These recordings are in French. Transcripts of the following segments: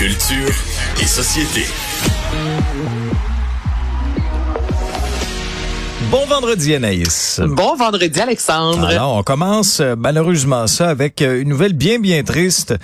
Culture et société. Bon vendredi Anaïs. Bon vendredi Alexandre. Alors, on commence euh, malheureusement ça avec euh, une nouvelle bien bien triste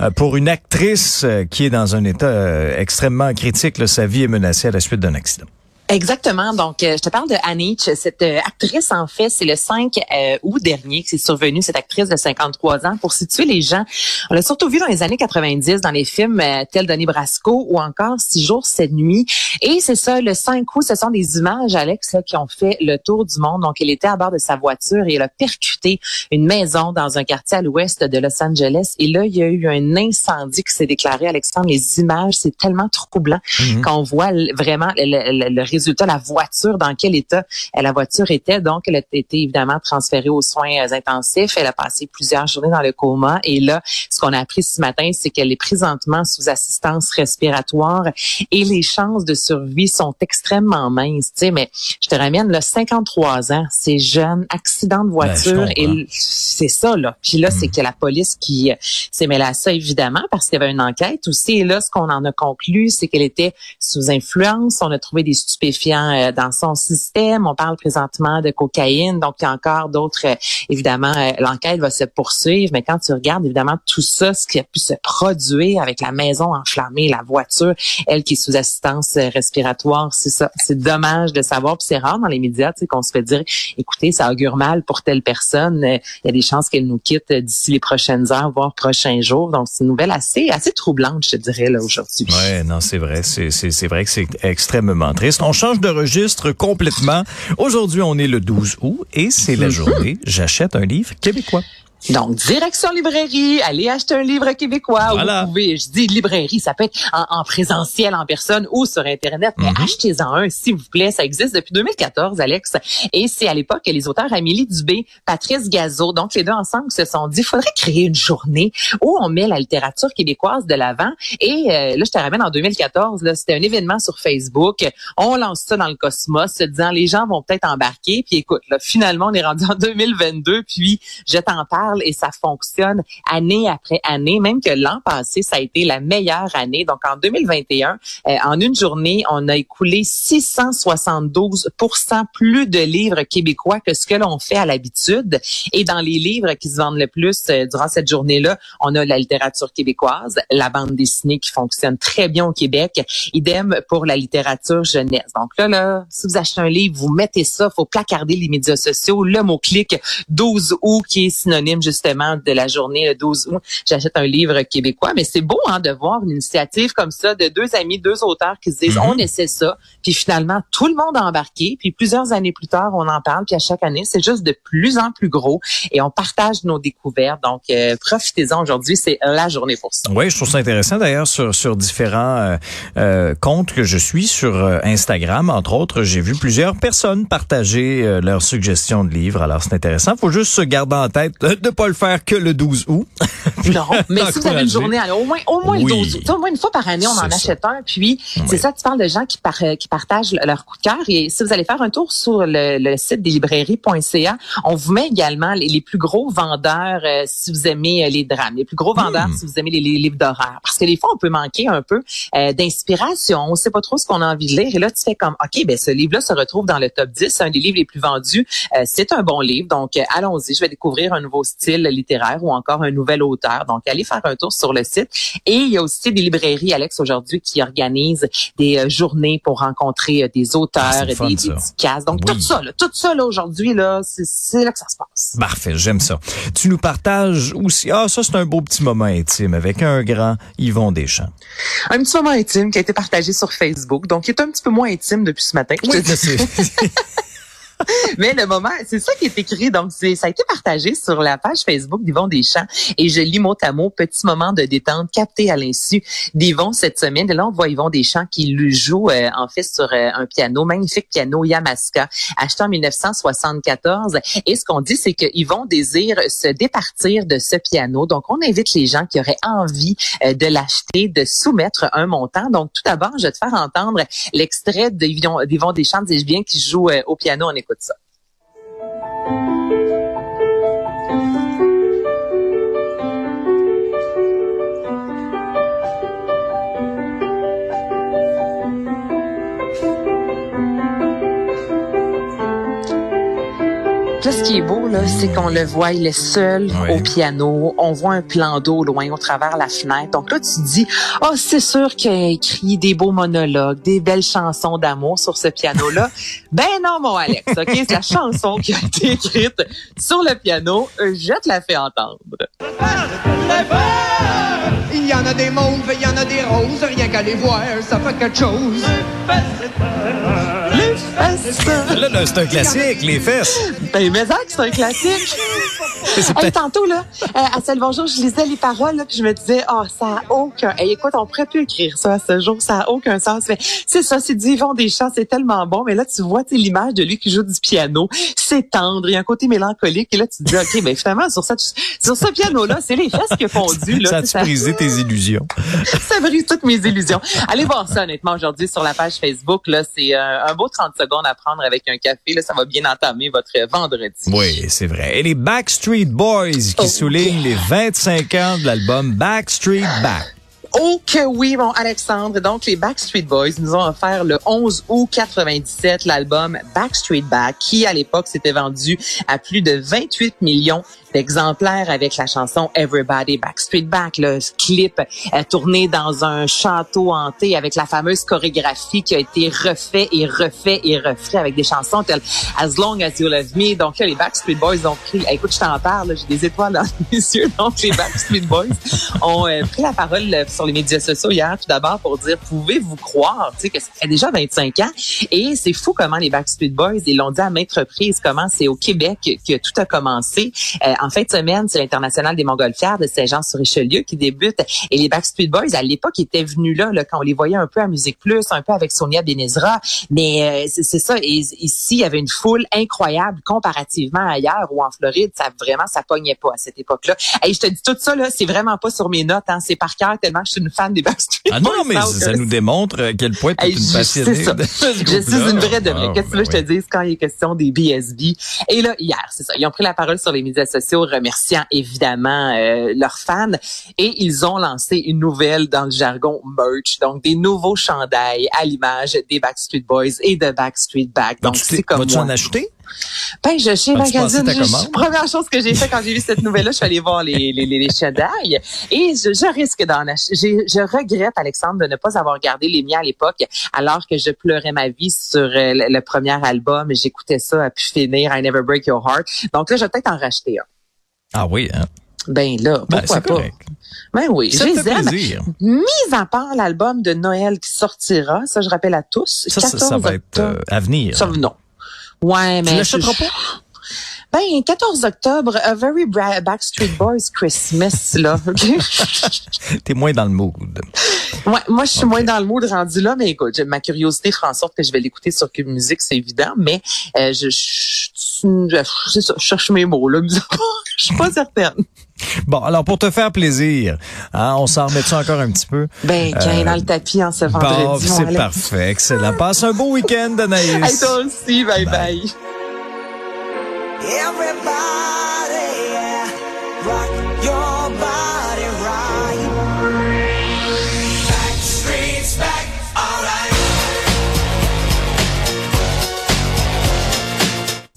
euh, pour une actrice qui est dans un état extrêmement critique. Sa vie est menacée à la suite d'un accident. Exactement. Donc, euh, je te parle de Anich. Cette euh, actrice, en fait, c'est le 5 euh, août dernier que c'est survenu, cette actrice de 53 ans. Pour situer les gens, on l'a surtout vu dans les années 90 dans les films tels Denis Brasco ou encore Six jours, sept nuits. Et c'est ça, le 5 août, ce sont des images, Alex, qui ont fait le tour du monde. Donc, elle était à bord de sa voiture et elle a percuté une maison dans un quartier à l'ouest de Los Angeles. Et là, il y a eu un incendie qui s'est déclaré. Alexandre, les images, c'est tellement troublant mm qu'on voit vraiment le, le résultat, la voiture, dans quel état la voiture était. Donc, elle a été évidemment transférée aux soins euh, intensifs. Elle a passé plusieurs journées dans le coma. Et là, ce qu'on a appris ce matin, c'est qu'elle est présentement sous assistance respiratoire et les chances de survie sont extrêmement minces. Tu sais, mais je te ramène là, 53 ans, c'est jeune, accident de ben, voiture et c'est ça là. Puis là, c'est hmm. que la police qui euh, s'est mêlée à ça évidemment parce qu'il y avait une enquête aussi. Et là, ce qu'on en a conclu, c'est qu'elle était sous influence. On a trouvé des stupéfiants euh, dans son système. On parle présentement de cocaïne, donc il y a encore d'autres. Euh, évidemment, euh, l'enquête va se poursuivre, mais quand tu regardes évidemment tout ça, ce qui a pu se produire avec la maison enflammée, la voiture, elle qui est sous assistance respiratoire, c'est ça. C'est dommage de savoir, puis c'est rare dans les médias, tu sais, qu'on se fait dire, écoutez, ça augure mal pour telle personne. Il y a des chances qu'elle nous quitte d'ici les prochaines heures, voire prochains jours. Donc c'est une nouvelle assez assez troublante, je dirais là aujourd'hui. Ouais, non, c'est vrai, c'est c'est vrai que c'est extrêmement triste change de registre complètement. Aujourd'hui, on est le 12 août et c'est la journée J'achète un livre québécois. Donc, direction librairie, allez acheter un livre québécois. Vous pouvez, je dis librairie, ça peut être en, présentiel, en personne ou sur Internet, mais mhm. achetez-en un, s'il vous plaît. Ça existe depuis 2014, Alex. Et c'est à l'époque que les auteurs Amélie Dubé, Patrice Gazeau, donc les deux ensemble se sont dit, il faudrait créer une journée où on met la littérature québécoise de l'avant. Et euh, là, je te ramène en 2014, là, c'était un événement sur Facebook. On lance ça dans le cosmos, se disant, les gens vont peut-être embarquer. Puis écoute, là, finalement, on est rendu en 2022, puis je t'en parle et ça fonctionne année après année, même que l'an passé, ça a été la meilleure année. Donc en 2021, euh, en une journée, on a écoulé 672% plus de livres québécois que ce que l'on fait à l'habitude. Et dans les livres qui se vendent le plus euh, durant cette journée-là, on a la littérature québécoise, la bande dessinée qui fonctionne très bien au Québec. Idem pour la littérature jeunesse. Donc là, là, si vous achetez un livre, vous mettez ça, faut placarder les médias sociaux, le mot-clic 12 août qui est synonyme justement de la journée le 12 août, j'achète un livre québécois. Mais c'est beau hein, de voir une initiative comme ça de deux amis, deux auteurs qui se disent, mhm. on essaie ça. Puis finalement, tout le monde a embarqué. Puis plusieurs années plus tard, on en parle. Puis à chaque année, c'est juste de plus en plus gros. Et on partage nos découvertes. Donc, euh, profitez-en aujourd'hui. C'est la journée pour ça. Oui, je trouve ça intéressant d'ailleurs sur, sur différents euh, euh, comptes que je suis sur Instagram. Entre autres, j'ai vu plusieurs personnes partager leurs suggestions de livres. Alors, c'est intéressant. faut juste se garder en tête de pas le faire que le 12 août. non, mais si vous avez une journée, alors, au moins, au moins le 12 août. Au moins une fois par année, on en achète un. Puis, c'est ça, tu parles de gens qui, par, qui partagent leur coup de cœur. Et si vous allez faire un tour sur le, site des librairies.ca, on vous met également les, plus gros vendeurs euh, si vous aimez euh, les drames, les plus gros vendeurs hmm. si vous aimez les, livres d'horreur. Parce que des fois, on peut manquer un peu euh, d'inspiration. On sait pas trop ce qu'on a envie de lire. Et là, tu fais comme, OK, ben ce livre-là se retrouve dans le top 10. C'est un des livres les plus vendus. c'est un bon livre. Donc, allons-y. Je vais découvrir un nouveau style littéraire ou encore un nouvel auteur. Donc, allez faire un tour sur le site. Et il y a aussi des librairies, Alex, aujourd'hui, qui organisent des euh, journées pour rencontrer euh, des auteurs, ah, des dédicaces. Donc, tout ça, là, tout ça, là, aujourd'hui, là, c'est là que ça se passe. Parfait, j'aime ça. Tu nous partages aussi, ah, ça, c'est un beau petit moment intime avec un grand Yvon Deschamps. Un petit moment intime qui a été partagé sur Facebook. Donc, il est un petit peu moins intime depuis ce matin. Oui, Mais le moment, c'est ça qui est écrit. Donc, c'est, ça a été partagé sur la page Facebook d'Yvon Deschamps. Et je lis mot à mot, petit moment de détente capté à l'insu d'Yvon cette semaine. Et là, on voit Yvon Deschamps qui lui joue, euh, en fait, sur euh, un piano, magnifique piano Yamaska, acheté en 1974. Et ce qu'on dit, c'est que Yvon désire se départir de ce piano. Donc, on invite les gens qui auraient envie euh, de l'acheter, de soumettre un montant. Donc, tout d'abord, je vais te faire entendre l'extrait d'Yvon Deschamps, dis-je bien, qui joue au piano. On écoute ça. Là, ce qui est beau, là, c'est qu'on le voit, il est seul Oui. au piano. On voit un plan d'eau loin au travers la fenêtre. Donc là, tu te dis, oh, c'est sûr qu'il a écrit des beaux monologues, des belles chansons d'amour sur ce piano-là. ben non, mon Alex, OK? C'est la chanson qui a été écrite sur le piano. Je te la fais entendre. Il y en a des mauves, il y en a des roses, rien qu'à les voir, ça fait quelque chose. Les fesses. Là, là, c'est un classique, les fesses. Ben, mais ça, c'est un classique. Hey, tantôt, là, euh, à Bonjour, je lisais les paroles, là, puis je me disais, oh, ça a aucun... Hey, écoute, on pourrait plus écrire ça à ce jour, ça a aucun sens. Mais c'est ça, c'est du Yvon Deschamps, c'est tellement bon. Mais là, tu vois, l'image de lui qui joue du piano, c'est tendre, il y a un côté mélancolique. Et là, tu te dis, OK, ben finalement, sur, cette, sur ce piano-là, c'est les fesses qui ont fondu. Là, Ça a-tu brisé tes illusions? ça brise toutes mes illusions. Allez voir ça, honnêtement, aujourd'hui sur la page Facebook. Là, c'est euh, un beau 30 secondes à prendre avec un café. Là, ça va bien entamer votre vendredi. Oui, c'est vrai. Et les Backstreet Boys qui Oh. soulignent les 25 ans de l'album Backstreet Back. Oh que oui, mon Alexandre. Donc, les Backstreet Boys nous ont offert le 11 août 97 l'album Backstreet Back, qui à l'époque s'était vendu à plus de 28 millions d'exemplaires avec la chanson Everybody Backstreet Back, le clip euh, tourné dans un château hanté avec la fameuse chorégraphie qui a été refait et refait et refait avec des chansons telles As Long As You Love Me. Donc là, les Backstreet Boys ont pris, écoute, je t'en parle, j'ai des étoiles dans yeux. Donc les Backstreet Boys ont euh, pris la parole euh, les médias sociaux hier, tout d'abord pour dire, pouvez-vous croire, tu sais, que ça fait déjà 25 ans? Et c'est fou comment les Backstreet Boys, ils l'ont dit à maintes reprises, comment c'est au Québec que tout a commencé. Euh, en fin de semaine, c'est l'International des Montgolfières de Saint-Jean-sur-Richelieu qui débute. Et les Backstreet Boys, à l'époque, étaient venus là, là, quand on les voyait un peu à Musique Plus, un peu avec Sonia Benezra. Mais euh, c'est ça. Et ici, il y avait une foule incroyable comparativement ailleurs ou en Floride. Ça vraiment, ça pognait pas à cette époque-là. Et je te dis tout ça, là, c'est vraiment pas sur mes notes. Hein, c'est par cœur tellement suis une fan des Backstreet Ah non, Boys. mais ça euh, nous démontre à quel point tu es Hey, une passionnée. ça. de ce Je suis une vraie de vraie. Ah, Qu'est-ce que ben je te dise quand il est question des BSB? Et là, hier, c'est ça. Ils ont pris la parole sur les médias sociaux, remerciant évidemment euh, leurs fans. Et ils ont lancé une nouvelle dans le jargon merch. Donc, des nouveaux chandails à l'image des Backstreet Boys et de Backstreet Back. Donc, c'est comme vas-tu en acheter? Ben, je chez Magazine, je- première chose que j'ai fait quand j'ai vu cette nouvelle-là, je suis allée voir les, les, les, les chandails et je, je risque d'en acheter. Je regrette, Alexandre, de ne pas avoir gardé les miens à l'époque alors que je pleurais ma vie sur euh, le, le premier album et j'écoutais ça à pu finir, I Never Break Your Heart. Donc là, je vais peut-être en racheter un. Ah oui, hein? Ben là, Ben, pourquoi c'est pas? correct. Ben oui, Ça je les aime. plaisir. Mis à part l'album de Noël qui sortira, ça je rappelle à tous. Ça, ça, 14 ça va être euh, à venir. Ça, non. Ouais, mais. Tu l'achèteras je- pas? Ben, 14 octobre, A Very Backstreet Boys Christmas, là. T'es moins dans le mood. Ouais, moi, je suis moins dans le mood rendu là, mais écoute, ma curiosité fera en sorte que je vais l'écouter sur Cube Musique, c'est évident, mais euh, je, je, je- ça, je cherche mes mots, là. Je suis pas certaine. Bon, alors pour te faire plaisir, hein, on s'en remet ça encore un petit peu? Ben, Euh, dans le tapis en ce Bon, vendredi, mon c'est parfait, excellent. Passe un beau week-end, Anaïs. Hey, toi aussi, bye bye. Everybody